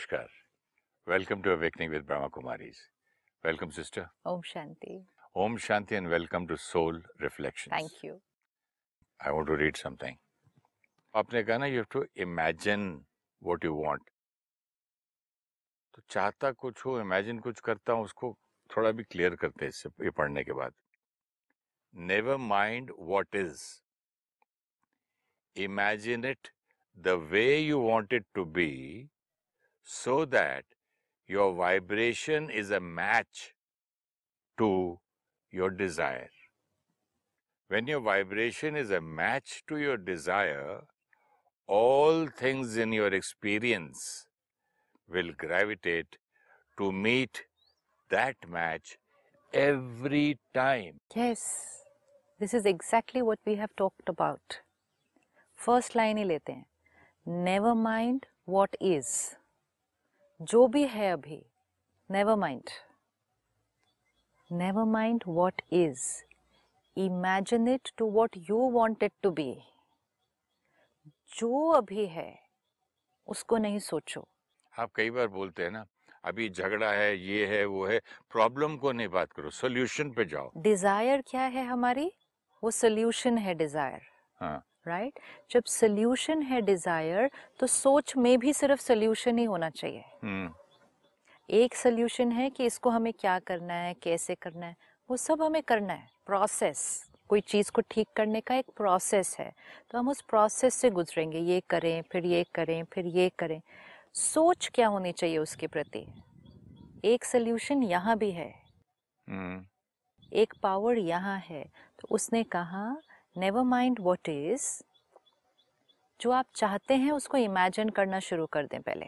नमस्कार। Welcome to awakening with Brahma Kumaris. Welcome sister. Om Shanti. Om Shanti and welcome to soul reflection thank you I want to read something आपने कहा ना you to imagine what you want तो चाहता कुछ हो imagine कुछ करता हूँ उसको थोड़ा भी क्लियर करते हैं इससे ये पढ़ने के बाद। Never mind what is imagine it the way you want it to be so that your vibration is a match to your desire. When your vibration is a match to your desire, all things in your experience will gravitate to meet that match every time. Yes. This is exactly what we have talked about. First line ही लेते हैं never mind what is जो भी है अभी never mind never mind what is imagine it to what you want it to be जो अभी है उसको नहीं सोचो। आप कई बार बोलते हैं ना अभी झगड़ा है ये है वो है प्रॉब्लम को नहीं बात करो सोल्यूशन पे जाओ। डिज़ायर क्या है हमारी? वो सोल्यूशन है डिज़ायर हाँ। Right right? जब सोल्यूशन है डिज़ायर तो सोच में भी सिर्फ़ सोल्यूशन ही होना चाहिए। हम्म। एक सोल्यूशन है कि इसको हमें क्या करना है कैसे करना है वो सब हमें करना है। प्रोसेस कोई चीज़ को ठीक करने का एक प्रोसेस है। तो हम उस प्रोसेस से गुजरेंगे ये करें फिर ये करें फिर ये करें। सोच क्या होनी चाहिए उसके प्रति? एक सोल्यूशन यहाँ भी है। हम्म। एक पावर यहाँ है। तो उसने कहा नेवर माइंड वॉट इज़ जो आप चाहते हैं उसको इमेजिन करना शुरू कर दें पहले।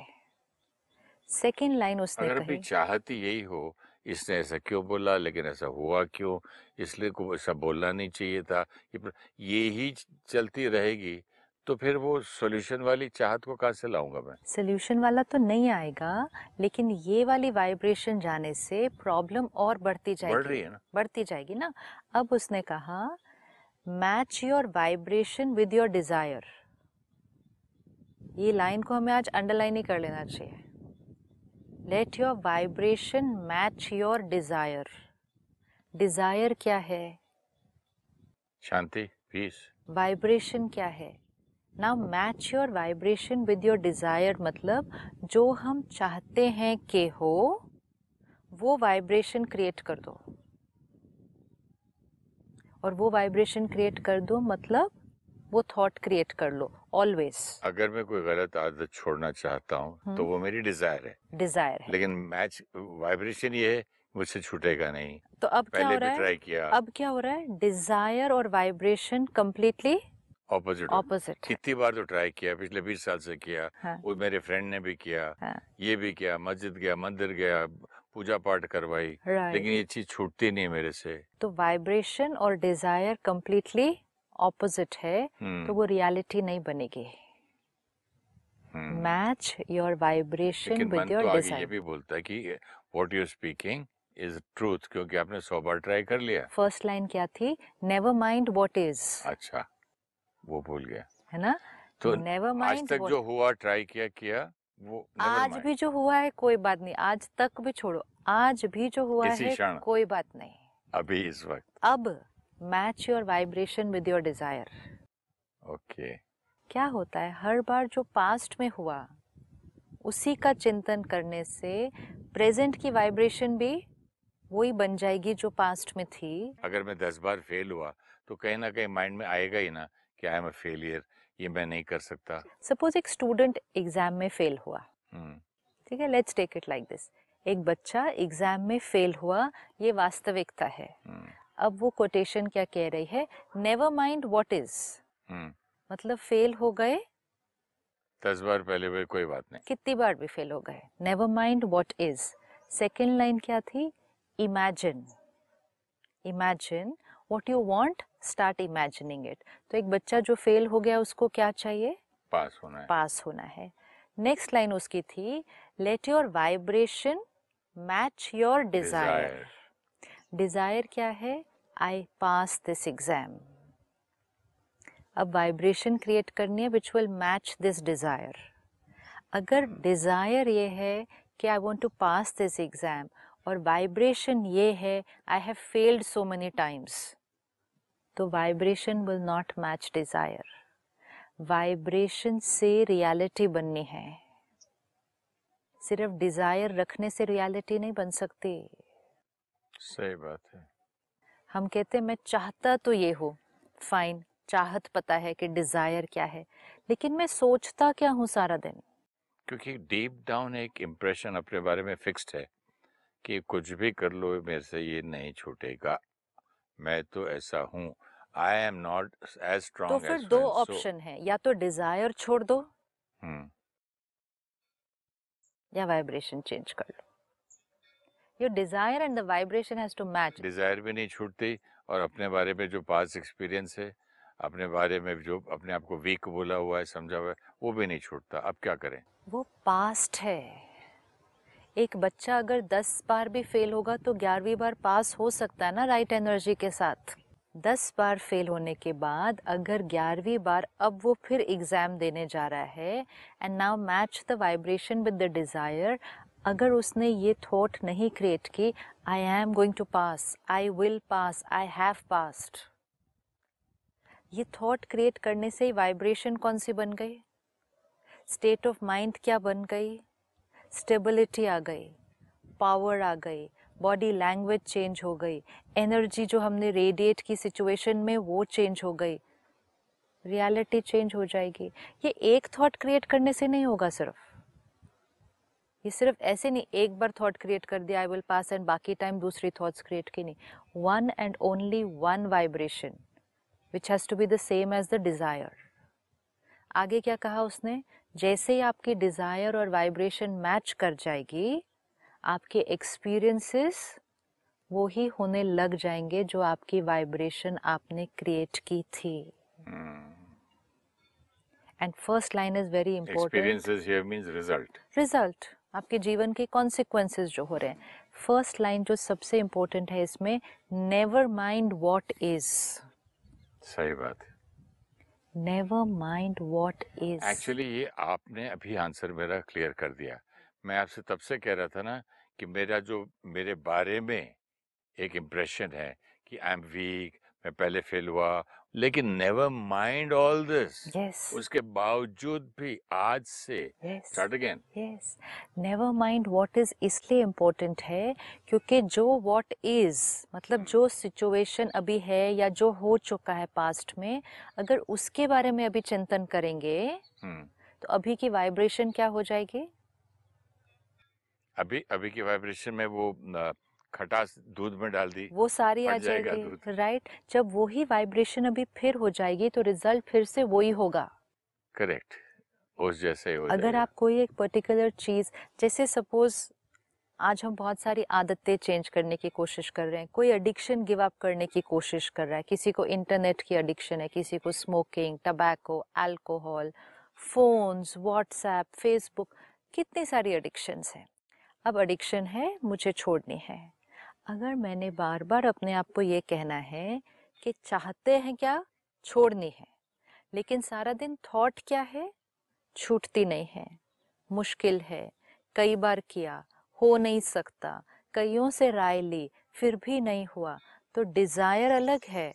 सेकेंड लाइन उसने अगर भी चाहती यही हो इसने ऐसा क्यों बोला लेकिन ऐसा हुआ क्यों? इसलिए को ऐसा बोलना नहीं चाहिए था। ये ही चलती रहेगी तो फिर वो सॉल्यूशन वाली चाहत को कहाँ से लाऊँगा मैं? सोल्यूशन वाला तो नहीं आएगा लेकिन ये वाली वाइब्रेशन जाने से प्रॉब्लम और बढ़ती जाएगी बढ़ रही है ना? बढ़ती जाएगी ना? अब उसने कहा match your vibration with your desire ये लाइन को हमें आज अंडरलाइन ही कर लेना चाहिए। Let your vibration match your desire desire क्या है? शांति पीस वाइब्रेशन क्या है? Now match your vibration with your desire मतलब जो हम चाहते हैं कि हो वो वाइब्रेशन क्रिएट कर दो। और वो वाइब्रेशन क्रिएट कर दो मतलब वो थॉट क्रिएट कर लो ऑलवेज अगर मैं कोई गलत आदत छोड़ना चाहता हूँ तो वो मेरी डिज़ायर है। डिज़ायर है। लेकिन मैच वाइब्रेशन ये है मुझसे छूटेगा नहीं। तो अब क्या हो रहा है? अब क्या हो रहा है? डिज़ायर और वाइब्रेशन कम्प्लीटली ऑपोजिट ऑपोजिट कितनी बार तो ट्राई किया पिछले बीस साल से किया। हाँ। वो मेरे फ्रेंड ने भी किया हाँ। ये भी किया मस्जिद गया मंदिर गया पूजा पाठ करवाई राइट लेकिन ये चीज़ छूटती नहीं मेरे से। तो वाइब्रेशन और डिज़ायर कम्प्लीटली ऑपोजिट है हम्म, तो वो रियलिटी नहीं बनेगी। हम्म। Match your vibration with your desire ये भी बोलता है कि what you speaking is truth क्योंकि आपने सौ बार ट्राई कर लिया। फ़र्स्ट लाइन क्या थी? नेवर माइंड व्हाट इज़ अच्छा वो भूल गया। है ना? तो नेवर आज माइंड तक जो हुआ ट्राई किया किया वो आज भी जो हुआ है कोई बात नहीं। आज तक भी छोड़ो। आज भी जो हुआ है कोई बात नहीं। अभी इस वक्त। अब match your vibration with your desire okay क्या होता है? हर बार जो पास्ट में हुआ उसी का चिंतन करने से प्रेजेंट की वाइब्रेशन भी वही बन जाएगी जो पास्ट में थी। अगर मैं दस बार फेल हुआ तो कहीं ना कहीं माइंड में आएगा ही ना कि आई एम अ फेलियर ये मैं नहीं कर सकता। सपोज़ एक स्टूडेंट एग्ज़ाम में फेल हुआ। हम्म, ठीक है let's take it like this एक बच्चा एग्ज़ाम में फेल हुआ ये वास्तविकता है। हम्म, अब वो कोटेशन क्या कह रही है? Never mind what is. मतलब फेल हो गए। दस बार पहले हुए कोई बात नहीं। कितनी बार भी फेल हो गए। Never mind what is second line क्या थी? Imagine imagine what you want start imagining it तो एक बच्चा जो फेल हो गया उसको क्या चाहिए? पास होना है। पास होना है। नेक्स्ट लाइन उसकी थी let your vibration match your desire desire क्या है? आई पास दिस एग्ज़ाम अब वाइब्रेशन क्रिएट करनी है which will match this desire अगर डिज़ायर ये है कि I want to pass this exam और वाइब्रेशन ये है I have failed so many times तो vibration will not match desire vibration से रियलिटी बननी है। सिर्फ़ डिज़ायर रखने से रियलिटी नहीं बन सकती। सही बात है। हम कहते हैं मैं चाहता तो ये हूँ। फाइन चाहत पता है कि डिज़ायर क्या है। लेकिन मैं सोचता क्या हूँ सारा दिन? क्योंकि डीप डाउन एक इम्प्रेशन अपने बारे में फिक्स्ड है कि कुछ भी कर लो मेरे से ये नहीं छूटेगा। मैं तो ऐसा हूँ। आई एम नॉट एज तो स्ट्रॉन्ग फिर दो ऑप्शन so... है या तो डिज़ायर छोड़ दो हम्म। या वाइब्रेशन चेंज कर लो। Your desire and the vibration has to match desire भी नहीं छूटती और अपने बारे में जो पास एक्सपीरियंस है अपने बारे में जो अपने आप को वीक बोला हुआ है समझा हुआ है वो भी नहीं छूटता। अब क्या करें? वो पास्ट है। एक बच्चा अगर दस बार भी फेल होगा तो ग्यारहवीं बार पास हो सकता है ना राइट एनर्जी के साथ। दस बार फेल होने के बाद अगर ग्यारहवीं बार अब वो फिर एग्ज़ाम देने जा रहा है and now match the vibration with the desire अगर उसने ये थॉट नहीं क्रिएट की I am going to pass I will pass I have passed ये थॉट क्रिएट करने से ही वाइब्रेशन कौन सी बन गई? स्टेट ऑफ़ माइंड क्या बन गई? स्टेबिलिटी आ गई पावर आ गई बॉडी लैंग्वेज चेंज हो गई एनर्जी जो हमने रेडिएट की सिचुएशन में वो चेंज हो गई रियलिटी चेंज हो जाएगी। ये एक थॉट क्रिएट करने से नहीं होगा सिर्फ़। ये सिर्फ़ ऐसे नहीं, एक बार थॉट क्रिएट कर दिया आई विल पास एंड बाकी टाइम दूसरी थॉट्स क्रिएट की नहीं। One and only one vibration which has to be the same as the desire आगे क्या कहा उसने? जैसे ही आपकी डिज़ायर और वाइब्रेशन मैच कर जाएगी आपके एक्सपीरियंसेस वो ही होने लग जाएँगे जो आपकी वाइब्रेशन आपने क्रिएट की थी। And first line is very important experiences result result आपके जीवन के कॉन्सिक्वेंसेस जो हो रहे हैं। फ़र्स्ट लाइन जो सबसे इम्पोर्टेंट है इसमें नेवर माइंड वॉट इज़ सही बात है। Never mind what is actually ये आपने अभी आंसर मेरा क्लियर कर दिया। मैं आपसे तब से कह रहा था ना कि मेरा जो, मेरे बारे में एक इम्प्रेशन है कि आई एम वीक मैं पहले फेल हुआ लेकिन नेवर माइंड ऑल दिस। उसके बावजूद भी आज से start again. Yes. Never mind what is इसलिए इम्पोर्टेंट है क्योंकि जो व्हाट इज़ मतलब जो सिचुएशन अभी है या जो हो चुका है पास्ट में अगर उसके बारे में अभी चिंतन करेंगे हम्म। तो अभी की वाइब्रेशन क्या हो जाएगी? अभी अभी की वाइब्रेशन में वो अ, खटास दूध में डाल दी वो सारी आ जाएगी राइट जब वही वाइब्रेशन अभी फिर हो जाएगी तो रिज़ल्ट फिर से वही होगा। करेक्ट उस जैसे हो अगर। आप कोई एक पर्टिकुलर चीज़ जैसे सपोज़ आज हम बहुत सारी आदतें चेंज करने की कोशिश कर रहे हैं कोई एडिक्शन गिव अप करने की कोशिश कर रहा है किसी को इंटरनेट की एडिक्शन है किसी को smoking tobacco alcohol phones WhatsApp Facebook कितनी सारी एडिक्शंस हैं। अब एडिक्शन है मुझे छोड़नी है। अगर मैंने बार बार अपने आप को ये कहना है कि चाहते हैं क्या? छोड़नी है। लेकिन सारा दिन थॉट क्या है? छूटती नहीं है। मुश्किल है। कई बार किया, हो नहीं सकता। कईयों से राय ली, फिर भी नहीं हुआ। तो डिज़ायर अलग है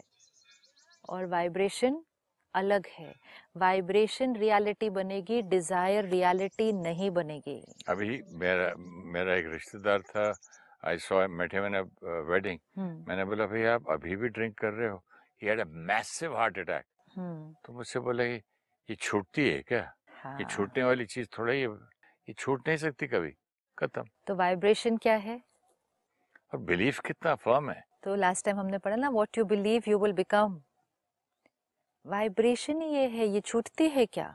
और वाइब्रेशन अलग है। वाइब्रेशन रियलिटी बनेगी डिज़ायर रियलिटी नहीं बनेगी। अभी मेरा मेरा एक रिश्तेदार था। I saw met him in wedding मैंने बोला भाई आप अभी भी ड्रिंक कर रहे हो? He had a massive heart attack तो मुझसे बोला ये ये छूटती है क्या? ये हाँ। छूटने वाली चीज़ थोड़ा ही ये छूट नहीं सकती कभी। खत्म. तो वाइब्रेशन क्या है? और बिलीफ कितना फर्म है। तो लास्ट टाइम हमने पढ़ा ना what you believe you will become vibration ये है ये छूटती है क्या?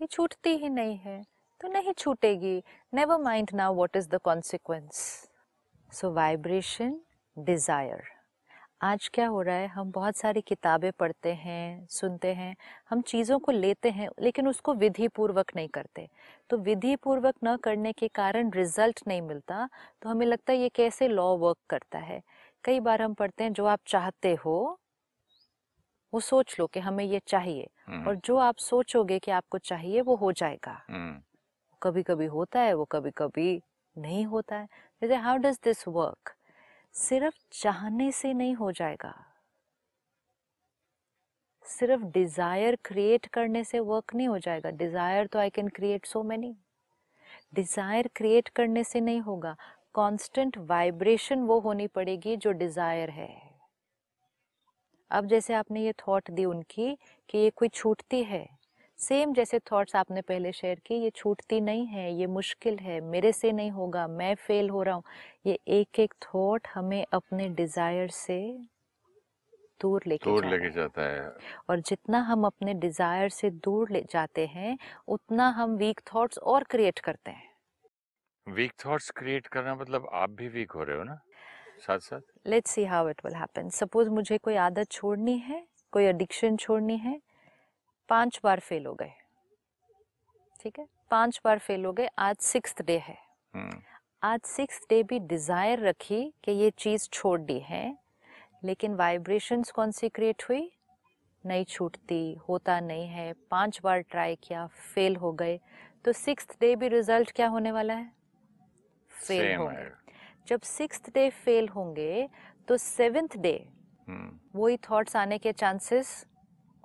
ये छूटती ही नहीं है। तो नहीं छूटेगी। Never mind now what is the consequence so vibration desire आज क्या हो रहा है? हम बहुत सारी किताबें पढ़ते हैं सुनते हैं हम चीज़ों को लेते हैं लेकिन उसको विधि पूर्वक नहीं करते। तो विधि पूर्वक न करने के कारण रिज़ल्ट नहीं मिलता तो हमें लगता है ये कैसे लॉ वर्क करता है? कई बार हम पढ़ते हैं जो आप चाहते हो वो सोच लो कि हमें ये चाहिए। हम्म, और जो आप सोचोगे कि आपको चाहिए वो हो जाएगा। हम्म, कभी कभी होता है वो कभी कभी नहीं होता है। जैसे हाउ डज दिस वर्क सिर्फ़ चाहने से नहीं हो जाएगा। सिर्फ़ डिज़ायर क्रिएट करने से वर्क नहीं हो जाएगा। डिज़ायर तो I can create so many desire create करने से नहीं होगा। कांस्टेंट वाइब्रेशन वो होनी पड़ेगी जो डिज़ायर है। अब जैसे आपने ये थॉट दी उनकी कि ये कोई छूटती है। सेम जैसे थॉट्स आपने पहले शेयर की ये छूटती नहीं है ये मुश्किल है मेरे से नहीं होगा मैं फेल हो रहा हूँ। ये एक एक थॉट हमें अपने डिज़ायर से दूर लेके दूर लेके। जाता है। और जितना हम अपने डिज़ायर से दूर ले जाते हैं उतना हम वीक थॉट्स और क्रिएट करते हैं। वीक थॉट्स क्रिएट करना मतलब आप भी वीक हो रहे हो ना? साथ साथ let's see how it will happen suppose मुझे कोई आदत छोड़नी है कोई एडिक्शन छोड़नी है पाँच बार फेल हो गए। ठीक है? पाँच बार फेल हो गए। आज सिक्स डे है। हम्म। आज सिक्स डे भी डिज़ायर रखी कि ये चीज़ छोड़ दी है। लेकिन वाइब्रेशंस कौन सी क्रिएट हुई? नहीं छूटती होता नहीं है। पाँच बार ट्राई किया फेल हो गए। तो सिक्स डे भी रिज़ल्ट क्या होने वाला है? फेल होंगे। जब सिक्स डे फेल होंगे तो सेवेंथ डे हम्म। वही थॉट्स आने के चांसेस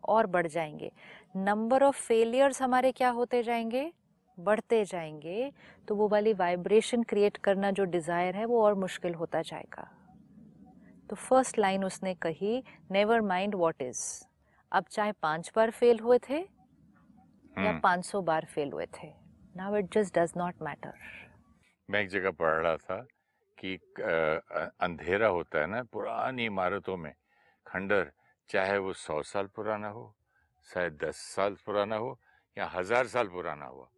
और बढ़ जाएँगे। नंबर ऑफ़ फेलियर्स हमारे क्या होते जाएँगे? बढ़ते जाएँगे। तो वो वाली वाइब्रेशन क्रिएट करना जो डिज़ायर है वो और मुश्किल होता जाएगा। तो फ़र्स्ट लाइन उसने कही नेवर माइंड वॉट इज़ अब चाहे पाँच बार फेल हुए थे या हम्म। पाँच सौ बार फेल हुए थे। Now it just does not matter मैं एक जगह पढ़ रहा था कि अंधेरा होता है ना पुरानी इमारतों में खंडर चाहे वो सौ साल पुराना हो शायद दस साल पुराना हो या हज़ार साल पुराना हो।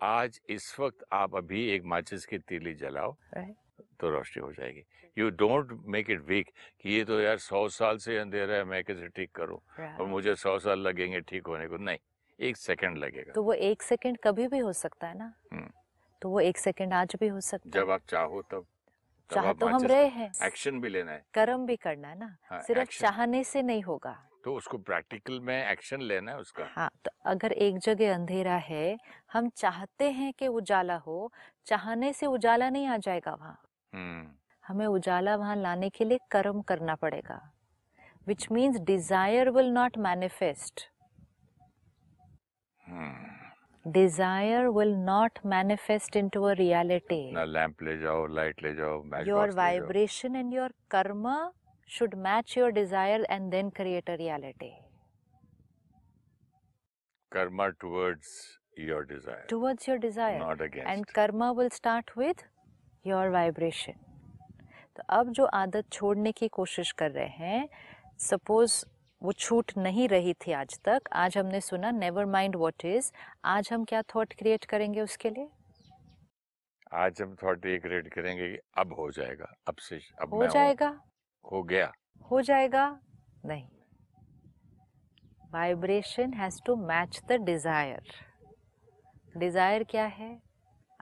आज इस वक्त आप अभी एक माचिस की तीली जलाओ Right. तो रोशनी हो जाएगी। You don't make it weak कि ये तो यार सौ साल से अंधेरा है मैं कैसे ठीक करूँ? right. और मुझे सौ साल लगेंगे ठीक होने को। नहीं एक सेकंड लगेगा। तो वो एक सेकंड कभी भी हो सकता है ना? हम्म। तो वो एक सेकंड आज भी हो सकता जब है आप चाहो तब तब। चाह तो हम रहे हैं। एक्शन भी लेना है। कर्म भी करना है ना। हाँ, सिर्फ़ चाहने से नहीं होगा। तो उसको प्रैक्टिकल में एक्शन लेना है उसका। हाँ तो अगर एक जगह अंधेरा है हम चाहते हैं कि उजाला हो चाहने से उजाला नहीं आ जाएगा वहाँ। हम्म। हमें उजाला वहाँ लाने के लिए कर्म करना पड़ेगा। Which means desire will not manifest hmm desire will not manifest into a reality ना लैंप ले जाओ लाइट ले जाओ match your vibration and your karma should match your desire and then create a reality karma towards your desire towards your desire not and karma will start with your vibration तो अब जो आदत छोड़ने की कोशिश कर रहे हैं सपोज़ वो छूट नहीं रही थी आज तक। आज हमने सुना नेवर माइंड व्हाट इज़ आज हम क्या थॉट क्रिएट करेंगे उसके लिए? आज हम थॉट ये क्रिएट करेंगे कि अब हो जाएगा। अब से अब हो जाएगा? हो गया। हो जाएगा? नहीं। Vibration has to match the desire desire क्या है?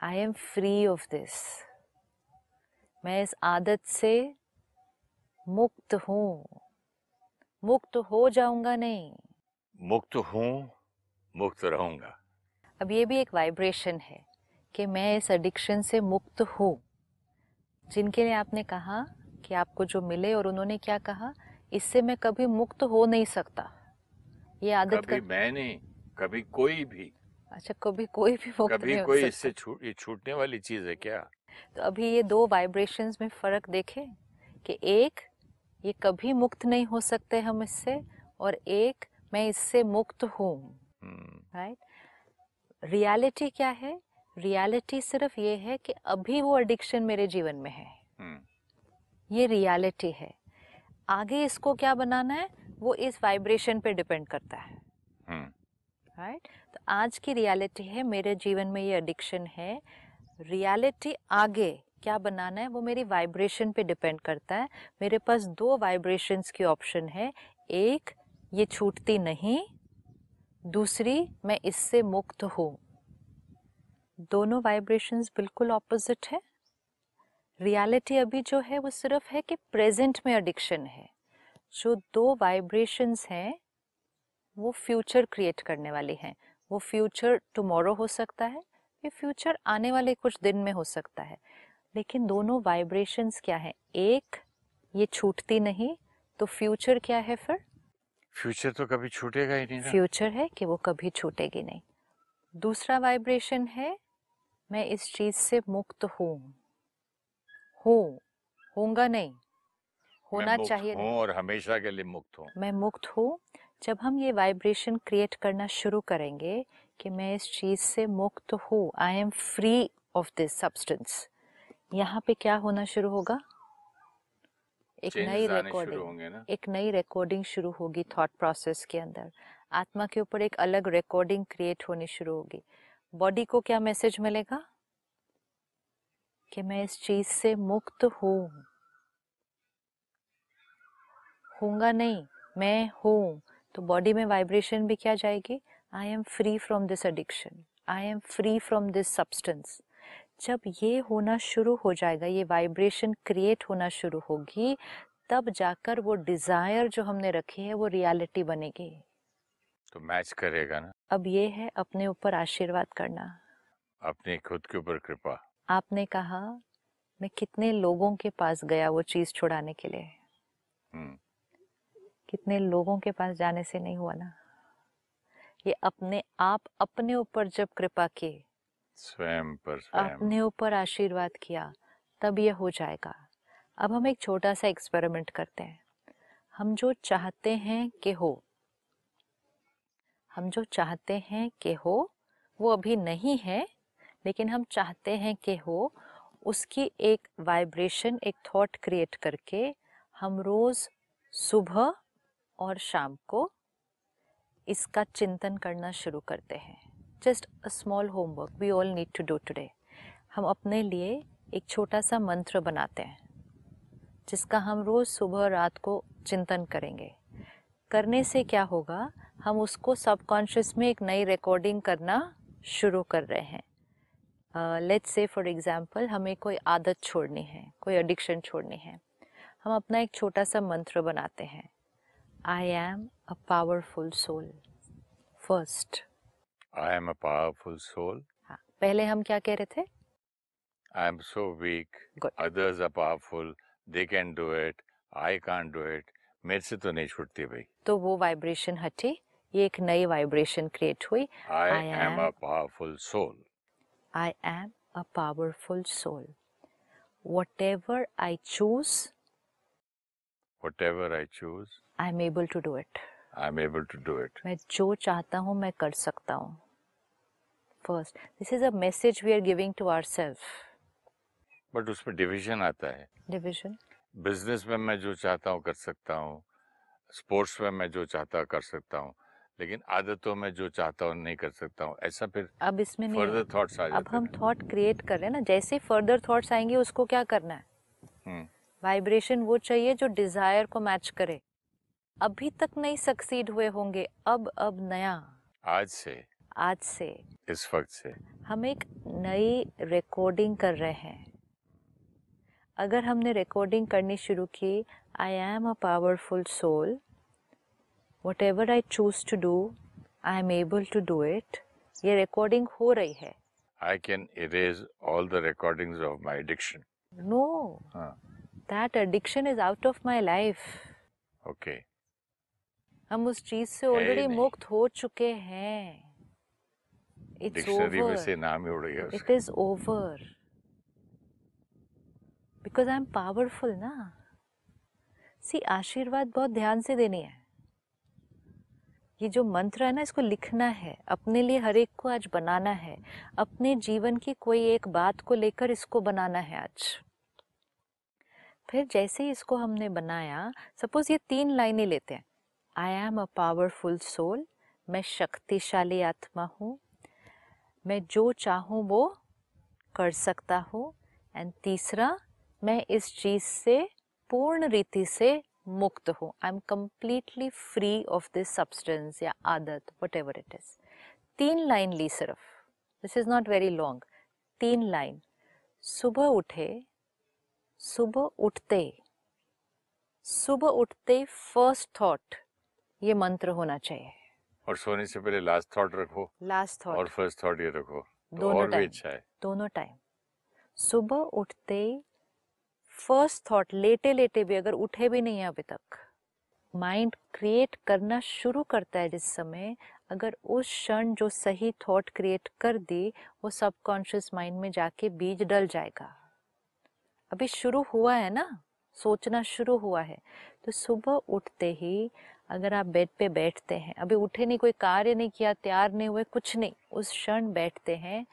I am free of this मैं इस आदत से मुक्त हूँ। मुक्त हो जाऊँगा नहीं। मुक्त हूँ मुक्त रहूँगा। अब ये भी एक वाइब्रेशन है कि मैं इस एडिक्शन से मुक्त हूँ। जिनके लिए आपने कहा कि आपको जो मिले और उन्होंने क्या कहा इससे मैं कभी मुक्त हो नहीं सकता। ये आदत कभी कर... मैं नहीं कभी कोई भी। अच्छा कभी कोई भी मुक्त कभी नहीं कोई इससे छूट ये छूटने वाली चीज़ है क्या? तो अभी ये दो वाइब्रेशंस में फ़र्क देखें कि एक ये कभी मुक्त नहीं हो सकते हम इससे और एक मैं इससे मुक्त हूँ। हम्म, राइट रियलिटी क्या है? रियलिटी सिर्फ़ ये है कि अभी वो एडिक्शन मेरे जीवन में है। हम्म, ये रियलिटी है। आगे इसको क्या बनाना है? वो इस वाइब्रेशन पे डिपेंड करता है। हम्म, राइट तो आज की रियलिटी है मेरे जीवन में ये एडिक्शन है। रियलिटी आगे क्या बनाना है, वो मेरी वाइब्रेशन पे डिपेंड करता है। मेरे पास दो वाइब्रेशंस की ऑप्शन है, एक, ये छूटती नहीं, दूसरी, मैं इससे मुक्त हूँ। दोनों वाइब्रेशंस बिल्कुल ऑपोजिट है। रियलिटी अभी जो है, वो सिर्फ़ है कि प्रेजेंट में एडिक्शन है। जो दो वाइब्रेशंस हैं, वो फ्यूचर क्रिएट करने वाली हैं। वो फ्यूचर टुमारो हो सकता है, ये फ्यूचर आने वाले कुछ दिन में हो सकता है। लेकिन दोनों वाइब्रेशंस क्या है? एक ये छूटती नहीं तो फ्यूचर क्या है फिर? फ्यूचर तो कभी छूटेगा ही नहीं फ्यूचर है कि वो कभी छूटेगी नहीं। दूसरा वाइब्रेशन है मैं इस चीज़ से मुक्त हूँ। हूँ होऊँगा नहीं। होना चाहिए हूँ नहीं। और हमेशा के लिए मुक्त हूँ। मैं मुक्त हूँ। जब हम ये वाइब्रेशन क्रिएट करना शुरू करेंगे कि मैं इस चीज़ से मुक्त हूँ I am free of this substance यहाँ पे क्या होना शुरू होगा? एक नई रिकॉर्डिंग एक नई रिकॉर्डिंग शुरू होगी थॉट प्रोसेस के अंदर। आत्मा के ऊपर एक अलग रिकॉर्डिंग क्रिएट होनी शुरू होगी। बॉडी को क्या मैसेज मिलेगा? कि मैं इस चीज़ से मुक्त हूँ। हूँगा नहीं मैं हूँ। तो बॉडी में वाइब्रेशन भी क्या जाएगी? I am free from this addiction I am free from this substance जब ये होना शुरू हो जाएगा ये वाइब्रेशन क्रिएट होना शुरू होगी तब जाकर वो डिज़ायर जो हमने रखी है वो रियलिटी बनेगी। तो मैच करेगा ना? अब ये है अपने ऊपर आशीर्वाद करना। अपनी खुद के ऊपर कृपा। आपने कहा मैं कितने लोगों के पास गया वो चीज़ छुड़ाने के लिए? हम्म। कितने लोगों के पास जाने से नहीं हुआ ना? ये अपने आप अपने ऊपर जब कृपा की स्वयं पर स्वयं। अपने ऊपर आशीर्वाद किया, तब यह हो जाएगा। अब हम एक छोटा सा एक्सपेरिमेंट करते हैं। हम जो चाहते हैं कि हो, हम जो चाहते हैं कि हो, वो अभी नहीं है, लेकिन हम चाहते हैं कि हो, उसकी एक वाइब्रेशन एक थॉट क्रिएट करके हम रोज सुबह और शाम को इसका चिंतन करना शुरू करते हैं। Just a small homework we all need to do today हम अपने लिए एक छोटा सा मंत्र बनाते हैं, जिसका हम रोज सुबह रात को चिंतन करेंगे। करने से क्या होगा? हम उसको सबकॉन्शियस में एक नई रिकॉर्डिंग करना शुरू कर रहे हैं। लेट्स से फॉर एग्जांपल हमें कोई आदत छोड़नी है, कोई एडिक्शन छोड़नी है। हम अपना एक छोटा सा मंत्र बनाते हैं। I am a powerful soul first I am a powerful soul पहले हम क्या कह रहे थे? I am so weak others are powerful they can do it I can't do it मेरे से तो नहीं छूटती भाई। तो वो वाइब्रेशन हटी। ये एक नई वाइब्रेशन क्रिएट हुई। I am a powerful soul I am a powerful soul whatever I choose whatever I choose I am able to do it I am able to do it मैं जो चाहता हूँ मैं कर सकता हूँ। First this is a message we are giving to our self but उसमें division आता है। डिविजन बिज़नेस में मैं जो चाहता हूँ कर सकता हूँ। स्पोर्ट्स में मैं जो चाहता कर सकता हूँ। लेकिन आदतों में जो चाहता हूँ नहीं कर सकता हूँ। ऐसा फिर अब इसमें नहीं फर्दर थॉट्स आ अब हम थॉट क्रिएट कर रहे हैं ना। जैसे फर्दर थॉट्स आएँगे उसको क्या करना है? हम्म, वाइब्रेशन वो चाहिए जो डिज़ायर को मैच करे। अभी तक नहीं सक्सीड हुए होंगे। अब अब नया। आज से आज से इस वक्त से। हम एक नई रिकॉर्डिंग कर रहे हैं। अगर हमने रिकॉर्डिंग करनी शुरू की I am a powerful soul whatever I choose to do I am able to do it ये रिकॉर्डिंग हो रही है। I can erase all the recordings of my addiction. No that addiction is out of my life okay हम उस चीज़ से already मुक्त हो चुके हैं। डिक्शनरी में से नाम ही उड़ गया it is over because I am powerful ना। सी आशीर्वाद बहुत ध्यान से देनी है। ये जो मंत्र है ना इसको लिखना है। अपने लिए हर एक को आज बनाना है। अपने जीवन की कोई एक बात को लेकर इसको बनाना है आज। फिर जैसे ही इसको हमने बनाया सपोज़ ये तीन लाइनें लेते हैं। I am a powerful soul मैं शक्तिशाली आत्मा हूँ मैं जो चाहूँ वो कर सकता हूँ। एंड तीसरा, मैं इस चीज़ से पूर्ण रीति से मुक्त हूँ। I am completely free of this substance या आदत वट एवर इट इज़ तीन लाइन ली सिर्फ़। This is not very long तीन लाइन। सुबह उठे, सुबह उठते सुबह उठते फ़र्स्ट थॉट ये मंत्र होना चाहिए। और सोने से पहले लास्ट थॉट रखो लास्ट थॉट और फ़र्स्ट थॉट ये रखो तो दोनों और भी अच्छा है। दोनों टाइम सुबह उठते फ़र्स्ट थॉट लेटे लेटे भी अगर उठे भी नहीं है अभी तक माइंड क्रिएट करना शुरू करता है जिस समय अगर उस क्षण जो सही थॉट क्रिएट कर दी वो सबकॉन्शियस माइंड में जाके बीज डल जाएगा। अभी शुरू हुआ है ना? सोचना शुरू हुआ है। तो सुबह उठते ही अगर आप बेड पे बैठते हैं अभी उठे नहीं कोई कार्य नहीं किया तैयार नहीं हुए कुछ नहीं उस क्षण बैठते हैं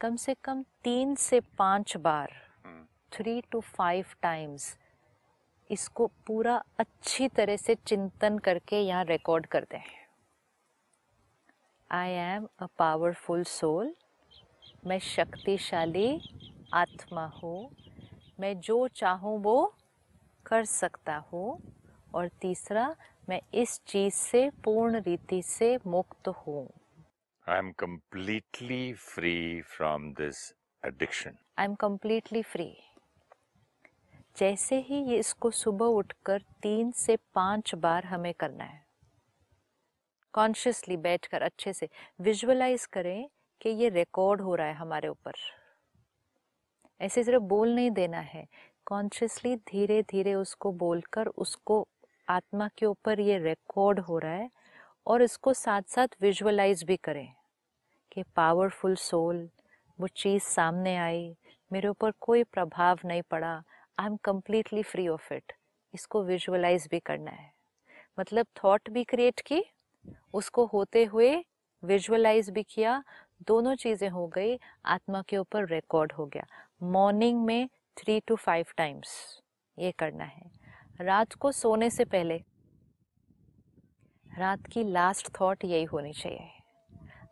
कम से कम तीन से पाँच बार थ्री टू फाइव टाइम्स इसको पूरा अच्छी तरह से चिंतन करके यहाँ रिकॉर्ड करते हैं। I am a powerful soul मैं शक्तिशाली आत्मा हूँ। मैं जो चाहूँ वो कर सकता हूँ। और तीसरा मैं इस चीज़ से पूर्ण रीति से मुक्त हूँ। I am completely free from this addiction. I am completely free जैसे ही ये इसको सुबह उठकर तीन से पाँच बार हमें करना है। कॉन्शियसली बैठकर अच्छे से विजुअलाइज करें कि ये रिकॉर्ड हो रहा है हमारे ऊपर। ऐसे सिर्फ़ बोल नहीं देना है। कॉन्शियसली धीरे धीरे उसको बोलकर उसको आत्मा के ऊपर ये रिकॉर्ड हो रहा है और इसको साथ साथ विजुअलाइज भी करें कि पावरफुल सोल वो चीज़ सामने आई, मेरे ऊपर कोई प्रभाव नहीं पड़ा I am completely free of it इसको विजुअलाइज भी करना है। मतलब थॉट भी क्रिएट की, उसको होते हुए विजुअलाइज भी किया, दोनों चीज़ें हो गई, आत्मा के ऊपर रिकॉर्ड हो गया। मॉर्निंग में थ्री टू फाइव टाइम्स ये करना है। रात को सोने से पहले। रात की लास्ट थॉट यही होनी चाहिए।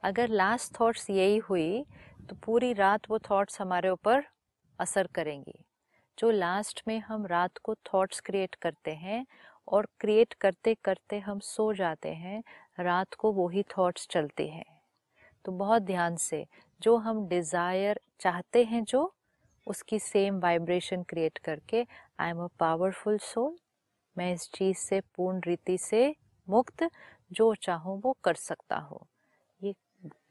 अगर लास्ट थॉट्स यही हुई तो पूरी रात वो थॉट्स हमारे ऊपर असर करेंगी। जो लास्ट में हम रात को थॉट्स क्रिएट करते हैं और क्रिएट करते करते हम सो जाते हैं, रात को वही थॉट्स चलते हैं। तो बहुत ध्यान से जो हम डिज़ायर चाहते हैं जो, उसकी सेम वाइब्रेशन क्रिएट करके I am a powerful soul मैं इस चीज़ से पूर्ण रीति से मुक्त जो चाहूँ वो कर सकता हूँ। ये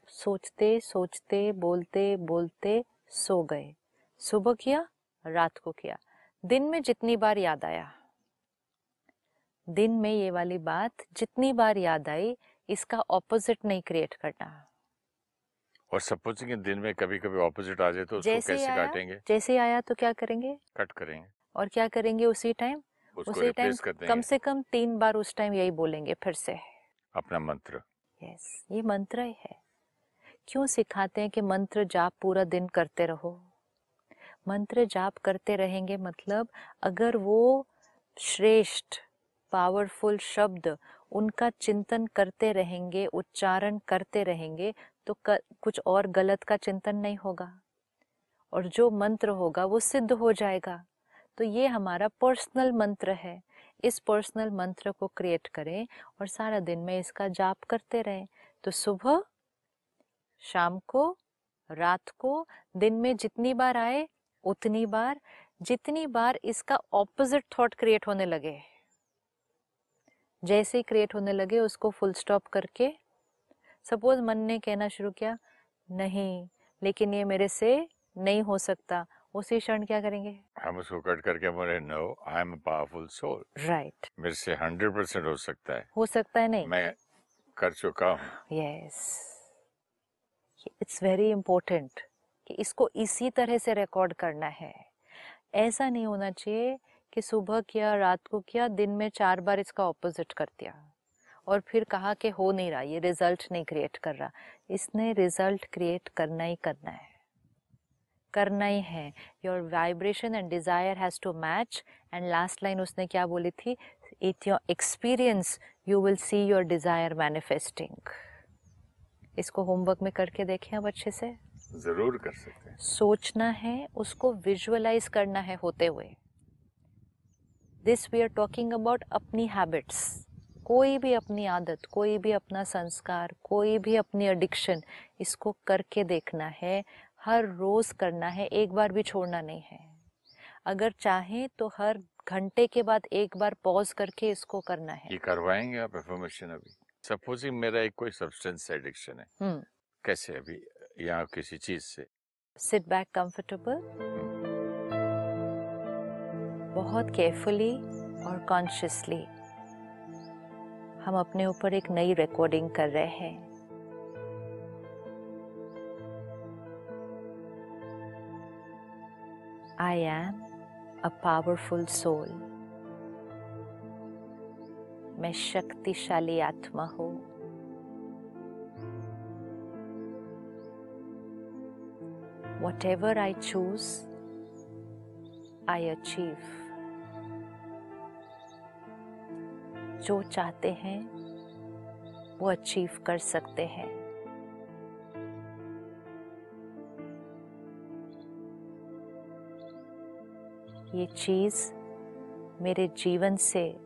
सोचते सोचते बोलते बोलते सो गए। सुबह किया रात को किया। दिन में जितनी बार याद आया। दिन में ये वाली बात जितनी बार याद आई इसका ऑपोजिट नहीं क्रिएट करना। और सपोजिंग दिन में कभी कभी ऑपोजिट आ जाए तो उसको कैसे काटेंगे? जैसे आया तो क्या करेंगे? कट करेंगे। और क्या करेंगे उसी टाइम उसी टाइम कम से कम तीन बार उस टाइम यही बोलेंगे फिर से। अपना मंत्र। यस ये मंत्र ही है। क्यों सिखाते हैं कि मंत्र जाप पूरा दिन करते रहो? मंत्र जाप करते रहेंगे मतलब अगर वो श्रेष्ठ पावरफुल शब्द उनका चिंतन करते रहेंगे उच्चारण करते रहेंगे तो क, कुछ और गलत का चिंतन नहीं होगा। और जो मंत्र होगा वो सिद्ध हो जाएगा। तो ये हमारा पर्सनल मंत्र है। इस पर्सनल मंत्र को क्रिएट करें और सारा दिन में इसका जाप करते रहें। तो सुबह, शाम को, रात को, दिन में जितनी बार आए, उतनी बार, जितनी बार इसका ऑपोजिट थॉट क्रिएट होने लगे। जैसे ही क्रिएट होने लगे, उसको फुल स्टॉप करके सपोज़ मन ने कहना शुरू किया, नहीं, लेकिन ये मेरे से नहीं हो सकता। उसी क्षण क्या करेंगे? हम उसको कट करके बोले no I am powerful soul right मेरे से हंड्रेड परसेंट हो सकता है। हो सकता है नहीं। मैं कर चुका हूँ। यस इट्स वेरी इम्पोर्टेंट कि इसको इसी तरह से रिकॉर्ड करना है। ऐसा नहीं होना चाहिए कि सुबह किया रात को किया दिन में चार बार इसका ऑपोजिट कर दिया। और फिर कहा कि हो नहीं रहा ये रिज़ल्ट नहीं क्रिएट कर रहा। इसने रिज़ल्ट क्रिएट करना ही करना है। करना ही है। Your vibration and desire has to match and last line उसने क्या बोली थी? With your experience you will see your desire manifesting इसको होमवर्क में करके देखें अब अच्छे से। ज़रूर कर सकते हैं। सोचना है उसको विजुअलाइज करना है होते हुए। This we are talking about अपनी हैबिट्स कोई भी अपनी आदत कोई भी अपना संस्कार कोई भी अपनी एडिक्शन इसको करके देखना है। हर रोज करना है एक बार भी छोड़ना नहीं है। अगर चाहें तो हर घंटे के बाद एक बार पॉज करके इसको करना है। ये करवाएँगे आप एफर्मेशन अभी। सपोजिंग मेरा एक कोई सब्सटेंस एडिक्शन है। हम्म। कैसे अभी? या किसी चीज़ से? सिट बैक कंफर्टेबल बहुत केयरफुली और कॉन्शियसली हम अपने ऊपर एक नई रिकॉर्डिंग कर रहे हैं। I am a powerful soul. मैं शक्तिशाली आत्मा हूँ Whatever I choose, I achieve. जो चाहते हैं वो अचीव कर सकते हैं ये चीज़ मेरे जीवन से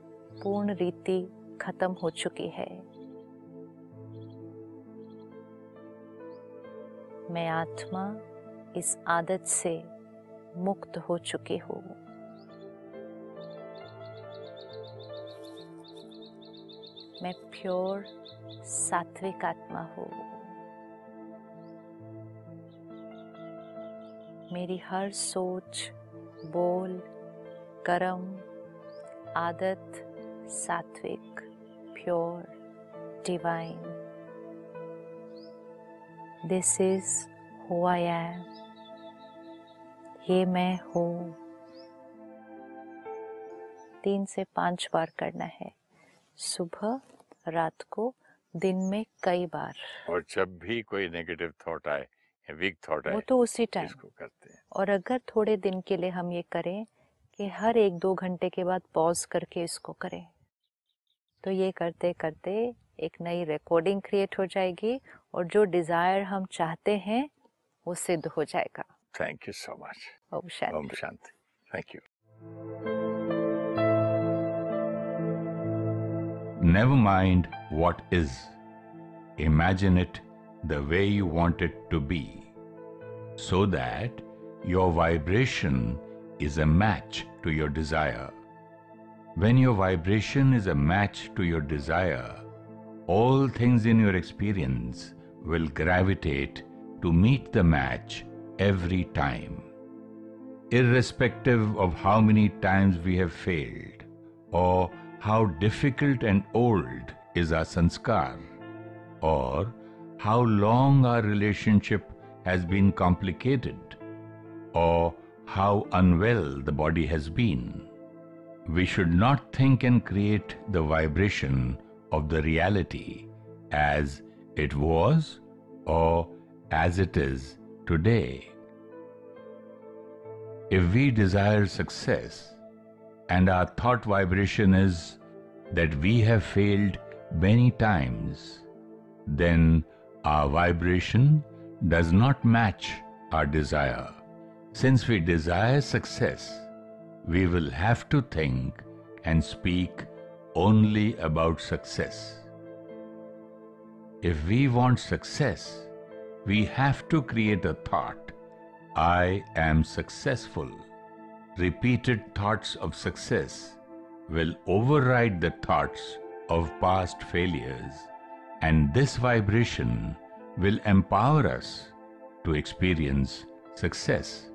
पूर्ण रीति खत्म हो चुकी है। मैं आत्मा इस आदत से मुक्त हो चुकी हूँ। मैं प्योर सात्विक आत्मा हूँ। मेरी हर सोच बोल कर्म आदत सात्विक pure divine this is who I am ये मैं हूँ। तीन से पाँच बार करना है। सुबह रात को दिन में कई बार। और जब भी कोई नेगेटिव थॉट आए वीक थॉट आए वो तो उसी टाइम और अगर थोड़े दिन के लिए हम ये करें कि हर एक दो घंटे के बाद पॉज करके इसको करें। तो ये करते करते एक नई रिकॉर्डिंग क्रिएट हो जाएगी और जो डिज़ायर हम चाहते हैं वो सिद्ध हो जाएगा। थैंक यू सो मच ओम ओम शांति। शांति thank you Never mind what is. Imagine it the way you want it to be, so that your vibration is a match to your desire. When your vibration is a match to your desire, all things in your experience will gravitate to meet the match every time. Irrespective of how many times we have failed, or how difficult and old is our sanskar, or how long our relationship has been complicated, or how unwell the body has been. We should not think and create the vibration of the reality as it was or as it is today. If we desire success and our thought vibration is that we have failed many times, then our vibration does not match our desire. Since we desire success, we will have to think and speak only about success. If we want success, we have to create a thought I am successful. Repeated thoughts of success will override the thoughts of past failures, and this vibration will empower us to experience success.